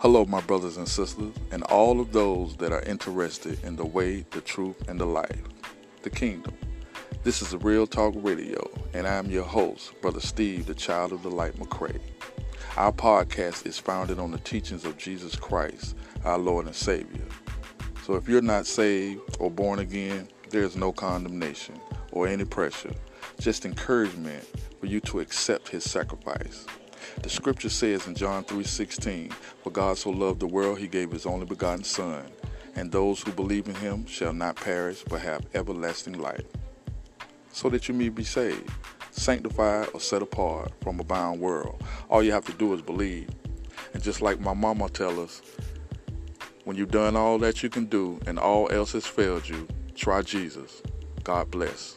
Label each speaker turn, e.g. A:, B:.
A: Hello, my brothers and sisters, and all of those that are interested in the way, the truth, and the life, the kingdom. This is Real Talk Radio, and I'm your host, Brother Steve, the child of the light McCray. Our podcast is founded on the teachings of Jesus Christ, our Lord and Savior. So if you're not saved or born again, there is no condemnation or any pressure, just encouragement for you to accept his sacrifice. The scripture says in John 3:16, "For God so loved the world, he gave his only begotten son, and those who believe in him shall not perish but have everlasting life." So that you may be saved, sanctified or set apart from a bound world. All you have to do is believe. And just like my mama tell us, when you've done all that you can do and all else has failed you, try Jesus. God bless.